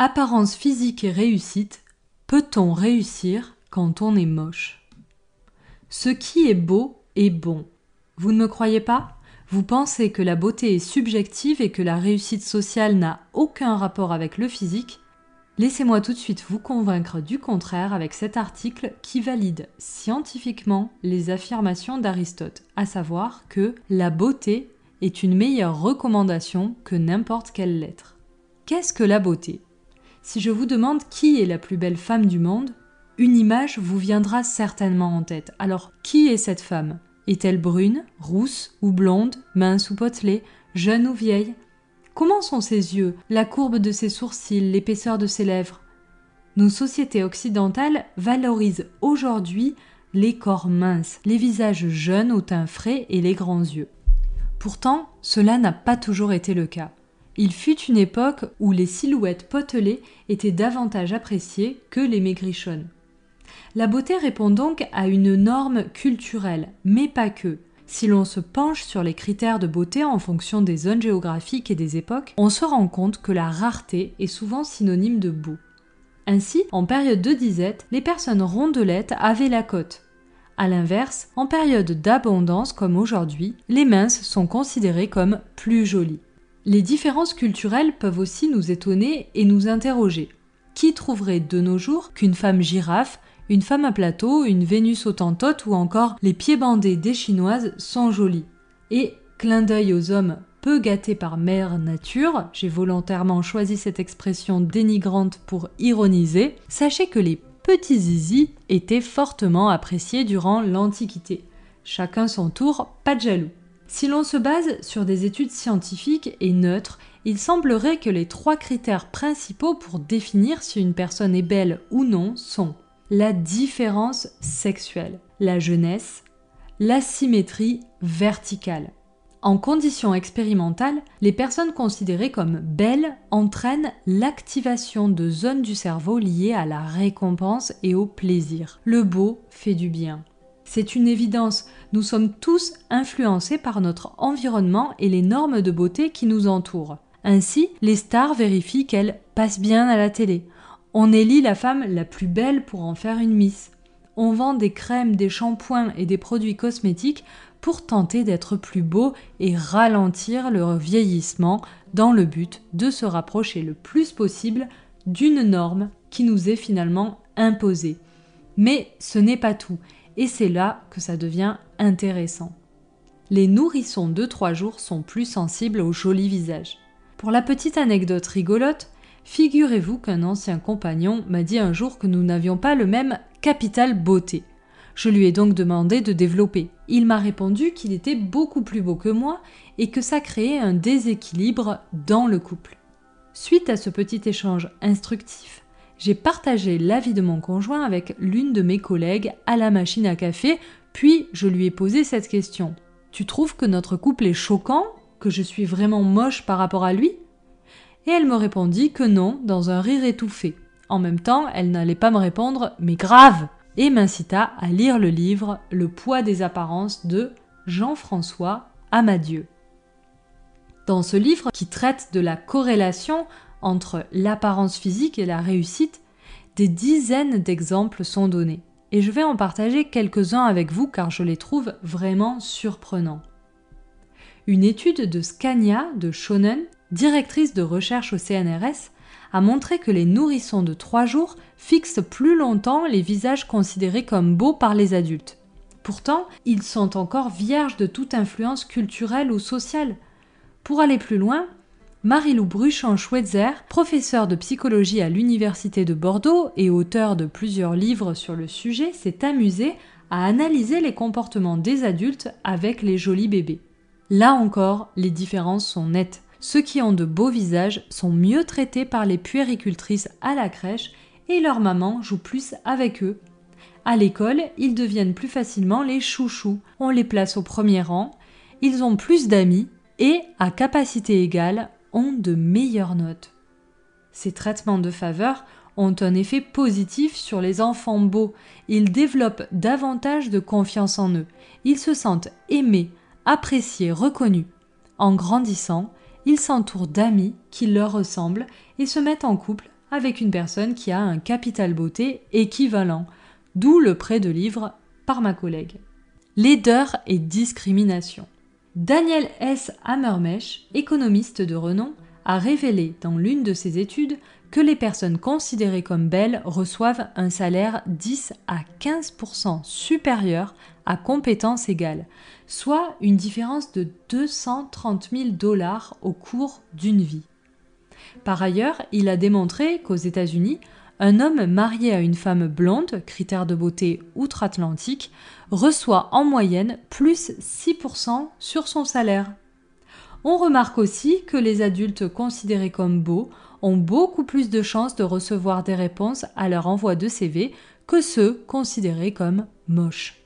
Apparence physique et réussite, peut-on réussir quand on est moche? Ce qui est beau est bon. Vous ne me croyez pas? Vous pensez que la beauté est subjective et que la réussite sociale n'a aucun rapport avec le physique? Laissez-moi tout de suite vous convaincre du contraire avec cet article qui valide scientifiquement les affirmations d'Aristote, à savoir que la beauté est une meilleure recommandation que n'importe quelle lettre. Qu'est-ce que la beauté? Si je vous demande qui est la plus belle femme du monde, une image vous viendra certainement en tête. Alors, qui est cette femme? Est-elle brune, rousse ou blonde, mince ou potelée, jeune ou vieille? Comment sont ses yeux, la courbe de ses sourcils, l'épaisseur de ses lèvres? Nos sociétés occidentales valorisent aujourd'hui les corps minces, les visages jeunes au teint frais et les grands yeux. Pourtant, cela n'a pas toujours été le cas. Il fut une époque où les silhouettes potelées étaient davantage appréciées que les maigrichonnes. La beauté répond donc à une norme culturelle, mais pas que. Si l'on se penche sur les critères de beauté en fonction des zones géographiques et des époques, on se rend compte que la rareté est souvent synonyme de beau. Ainsi, en période de disette, les personnes rondelettes avaient la cote. A l'inverse, en période d'abondance comme aujourd'hui, les minces sont considérées comme plus jolies. Les différences culturelles peuvent aussi nous étonner et nous interroger. Qui trouverait de nos jours qu'une femme girafe une femme à plateau, une Vénus autantote ou encore les pieds bandés des Chinoises sont jolis. Et clin d'œil aux hommes peu gâtés par mère nature, j'ai volontairement choisi cette expression dénigrante pour ironiser, sachez que les petits zizi étaient fortement appréciés durant l'Antiquité. Chacun son tour, pas de jaloux. Si l'on se base sur des études scientifiques et neutres, il semblerait que les trois critères principaux pour définir si une personne est belle ou non sont la différence sexuelle, la jeunesse, l'asymétrie verticale. En conditions expérimentales, les personnes considérées comme belles entraînent l'activation de zones du cerveau liées à la récompense et au plaisir. Le beau fait du bien. C'est une évidence, nous sommes tous influencés par notre environnement et les normes de beauté qui nous entourent. Ainsi, les stars vérifient qu'elles passent bien à la télé. On élit la femme la plus belle pour en faire une miss. On vend des crèmes, des shampoings et des produits cosmétiques pour tenter d'être plus beau et ralentir le vieillissement dans le but de se rapprocher le plus possible d'une norme qui nous est finalement imposée. Mais ce n'est pas tout, et c'est là que ça devient intéressant. Les nourrissons de 3 jours sont plus sensibles au joli visage. Pour la petite anecdote rigolote, Figurez-vous qu'un ancien compagnon m'a dit un jour que nous n'avions pas le même capital beauté. Je lui ai donc demandé de développer. Il m'a répondu qu'il était beaucoup plus beau que moi et que ça créait un déséquilibre dans le couple. Suite à ce petit échange instructif, j'ai partagé l'avis de mon conjoint avec l'une de mes collègues à la machine à café, puis je lui ai posé cette question. Tu trouves que notre couple est choquant Que je suis vraiment moche par rapport à lui? Et elle me répondit que non, dans un rire étouffé. En même temps, elle n'allait pas me répondre mais grave et m'incita à lire le livre Le poids des apparences de Jean-François Amadieu. Dans ce livre qui traite de la corrélation entre l'apparence physique et la réussite, des dizaines d'exemples sont donnés. Et je vais en partager quelques-uns avec vous car je les trouve vraiment surprenants. Une étude de Scania de Shonen directrice de recherche au CNRS, a montré que les nourrissons de 3 jours fixent plus longtemps les visages considérés comme beaux par les adultes. Pourtant, ils sont encore vierges de toute influence culturelle ou sociale. Pour aller plus loin, Marie-Lou Bruchon-Schweitzer, professeure de psychologie à l'Université de Bordeaux et auteur de plusieurs livres sur le sujet, s'est amusée à analyser les comportements des adultes avec les jolis bébés. Là encore, les différences sont nettes. Ceux qui ont de beaux visages sont mieux traités par les puéricultrices à la crèche et leur maman joue plus avec eux. À l'école, ils deviennent plus facilement les chouchous, on les place au premier rang, ils ont plus d'amis et, à capacité égale, ont de meilleures notes. Ces traitements de faveur ont un effet positif sur les enfants beaux. Ils développent davantage de confiance en eux. Ils se sentent aimés, appréciés, reconnus. En grandissant, ils s'entourent d'amis qui leur ressemblent et se mettent en couple avec une personne qui a un capital beauté équivalent, d'où le prêt de livre par ma collègue. Laideur et discrimination. Daniel S. Hammermesh, économiste de renom, a révélé dans l'une de ses études que les personnes considérées comme belles reçoivent un salaire 10 à 15% supérieur à compétences égales, soit une différence de 230 000 dollars au cours d'une vie. Par ailleurs, il a démontré qu'aux États-Unis, un homme marié à une femme blonde, critère de beauté outre-Atlantique, reçoit en moyenne plus 6% sur son salaire. On remarque aussi que les adultes considérés comme beaux ont beaucoup plus de chances de recevoir des réponses à leur envoi de CV que ceux considérés comme moches.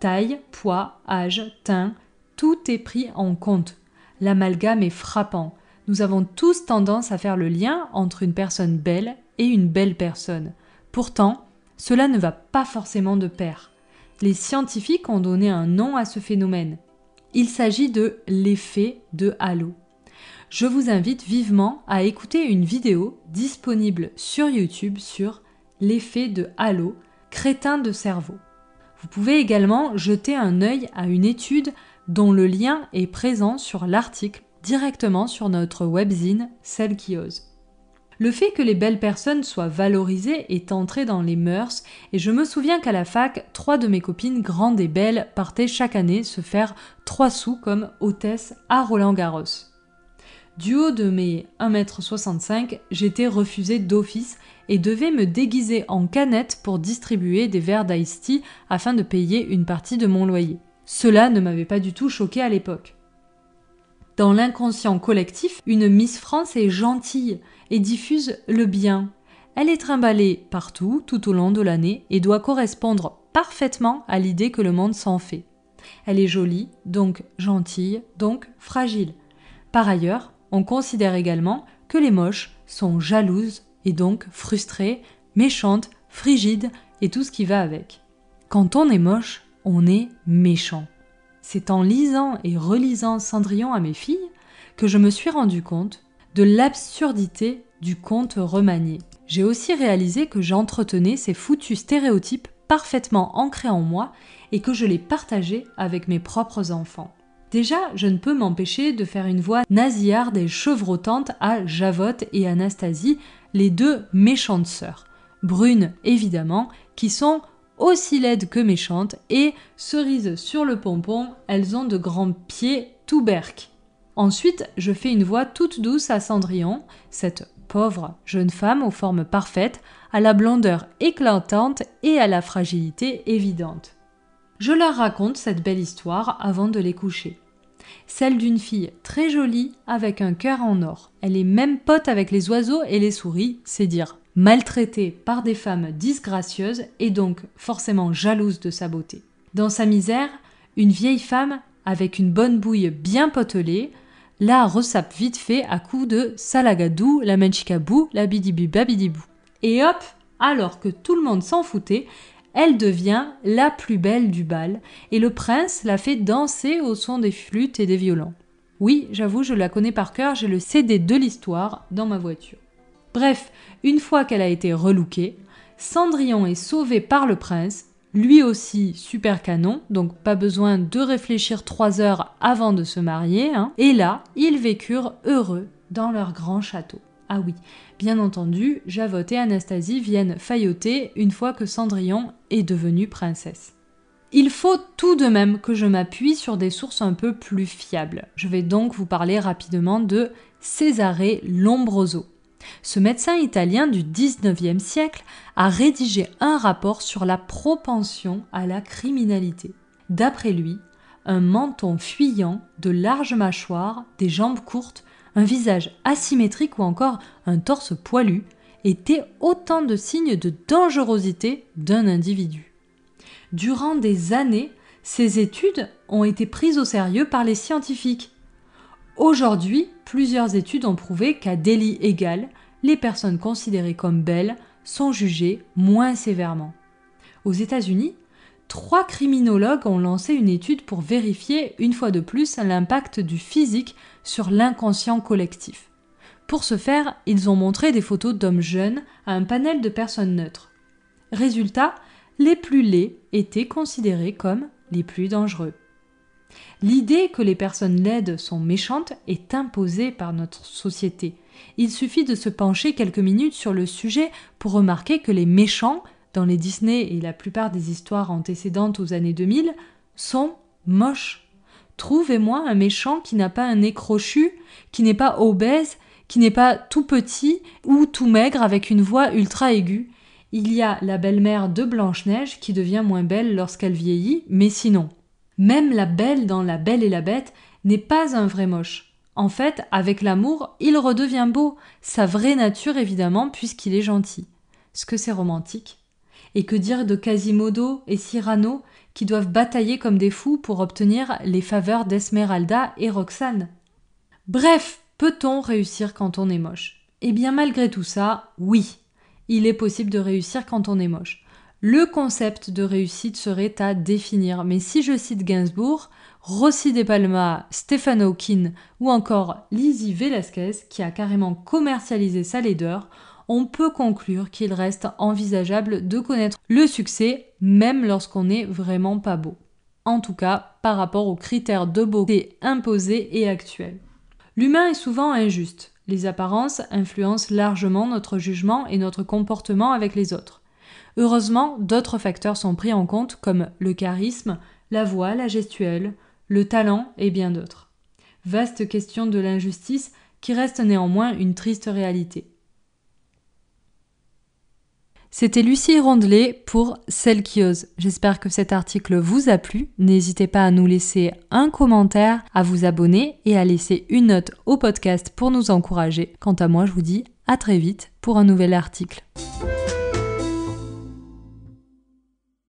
Taille, poids, âge, teint, tout est pris en compte. L'amalgame est frappant. Nous avons tous tendance à faire le lien entre une personne belle une belle personne. Pourtant, cela ne va pas forcément de pair. Les scientifiques ont donné un nom à ce phénomène. Il s'agit de l'effet de halo je vous invite vivement à écouter une vidéo disponible sur YouTube sur l'effet de halo, crétin de cerveau. Vous pouvez également jeter un œil à une étude dont le lien est présent sur l'article directement sur notre webzine Celle qui ose. Le fait que les belles personnes soient valorisées est entré dans les mœurs et je me souviens qu'à la fac, trois de mes copines grandes et belles partaient chaque année se faire trois sous comme hôtesse à Roland Garros. Du haut de mes 1m65, j'étais refusée d'office et devais me déguiser en canette pour distribuer des verres d'ice tea afin de payer une partie de mon loyer. Cela ne m'avait pas du tout choqué à l'époque. Dans l'inconscient collectif, une Miss France est gentille et diffuse le bien. Elle est trimballée partout tout au long de l'année et doit correspondre parfaitement à l'idée que le monde s'en fait. Elle est jolie, donc gentille, donc fragile. Par ailleurs, on considère également que les moches sont jalouses et donc frustrées, méchantes, frigides et tout ce qui va avec. Quand on est moche, on est méchant. C'est en lisant et relisant Cendrillon à mes filles que je me suis rendu compte de l'absurdité du conte remanié. J'ai aussi réalisé que j'entretenais ces foutus stéréotypes parfaitement ancrés en moi et que je les partageais avec mes propres enfants. Déjà, je ne peux m'empêcher de faire une voix nasillarde et chevrotante à Javotte et Anastasie, les deux méchantes sœurs. Brunes, évidemment, qui sont aussi laides que méchantes, et cerise sur le pompon, elles ont de grands pieds tout berques. Ensuite, je fais une voix toute douce à Cendrillon, cette pauvre jeune femme aux formes parfaites, à la blondeur éclatante et à la fragilité évidente. Je leur raconte cette belle histoire avant de les coucher. Celle d'une fille très jolie avec un cœur en or. Elle est même pote avec les oiseaux et les souris, c'est dire. Maltraitée par des femmes disgracieuses et donc forcément jalouse de sa beauté. Dans sa misère, une vieille femme avec une bonne bouille bien potelée la ressape vite fait à coups de salagadou, la menchikabou, la bidibu babidibou. Et hop, alors que tout le monde s'en foutait, elle devient la plus belle du bal, et le prince la fait danser au son des flûtes et des violons. Oui, j'avoue, je la connais par cœur, j'ai le CD de l'histoire dans ma voiture. Bref, une fois qu'elle a été relookée, Cendrillon est sauvé par le prince, lui aussi super canon, donc pas besoin de réfléchir trois heures avant de se marier, hein. et là, ils vécurent heureux dans leur grand château. Ah oui, bien entendu, Javotte et Anastasie viennent failloter une fois que Cendrillon est devenue princesse. Il faut tout de même que je m'appuie sur des sources un peu plus fiables. Je vais donc vous parler rapidement de Cesare Lombroso. Ce médecin italien du 19e siècle a rédigé un rapport sur la propension à la criminalité. D'après lui, un menton fuyant, de larges mâchoires, des jambes courtes, un visage asymétrique ou encore un torse poilu étaient autant de signes de dangerosité d'un individu. Durant des années, ces études ont été prises au sérieux par les scientifiques. Aujourd'hui, plusieurs études ont prouvé qu'à délit égal, les personnes considérées comme belles sont jugées moins sévèrement. Aux États-Unis, trois criminologues ont lancé une étude pour vérifier une fois de plus l'impact du physique sur l'inconscient collectif. Pour ce faire, ils ont montré des photos d'hommes jeunes à un panel de personnes neutres. Résultat, les plus laids étaient considérés comme les plus dangereux. L'idée que les personnes laides sont méchantes est imposée par notre société. Il suffit de se pencher quelques minutes sur le sujet pour remarquer que les méchants, dans les Disney et la plupart des histoires antécédentes aux années 2000, sont moches. Trouvez-moi un méchant qui n'a pas un nez crochu, qui n'est pas obèse, qui n'est pas tout petit ou tout maigre avec une voix ultra aiguë. Il y a la belle-mère de Blanche-Neige qui devient moins belle lorsqu'elle vieillit, mais sinon. Même la belle dans La Belle et la Bête n'est pas un vrai moche. En fait, avec l'amour, il redevient beau, sa vraie nature évidemment, puisqu'il est gentil. Ce que c'est romantique. Et que dire de Quasimodo et Cyrano qui doivent batailler comme des fous pour obtenir les faveurs d'Esmeralda et Roxane? Bref, peut-on réussir quand on est moche? Eh bien malgré tout ça, oui, il est possible de réussir quand on est moche. Le concept de réussite serait à définir, mais si je cite Gainsbourg, Rossi de Palma, Stefano Hawking ou encore Lizzie Velasquez, qui a carrément commercialisé sa laideur, on peut conclure qu'il reste envisageable de connaître le succès même lorsqu'on n'est vraiment pas beau. En tout cas, par rapport aux critères de beauté imposés et actuels. L'humain est souvent injuste. Les apparences influencent largement notre jugement et notre comportement avec les autres. Heureusement, d'autres facteurs sont pris en compte comme le charisme, la voix, la gestuelle, le talent et bien d'autres. Vaste question de l'injustice qui reste néanmoins une triste réalité. C'était Lucie Rondelet pour Celle qui ose. J'espère que cet article vous a plu. N'hésitez pas à nous laisser un commentaire, à vous abonner et à laisser une note au podcast pour nous encourager. Quant à moi, je vous dis à très vite pour un nouvel article.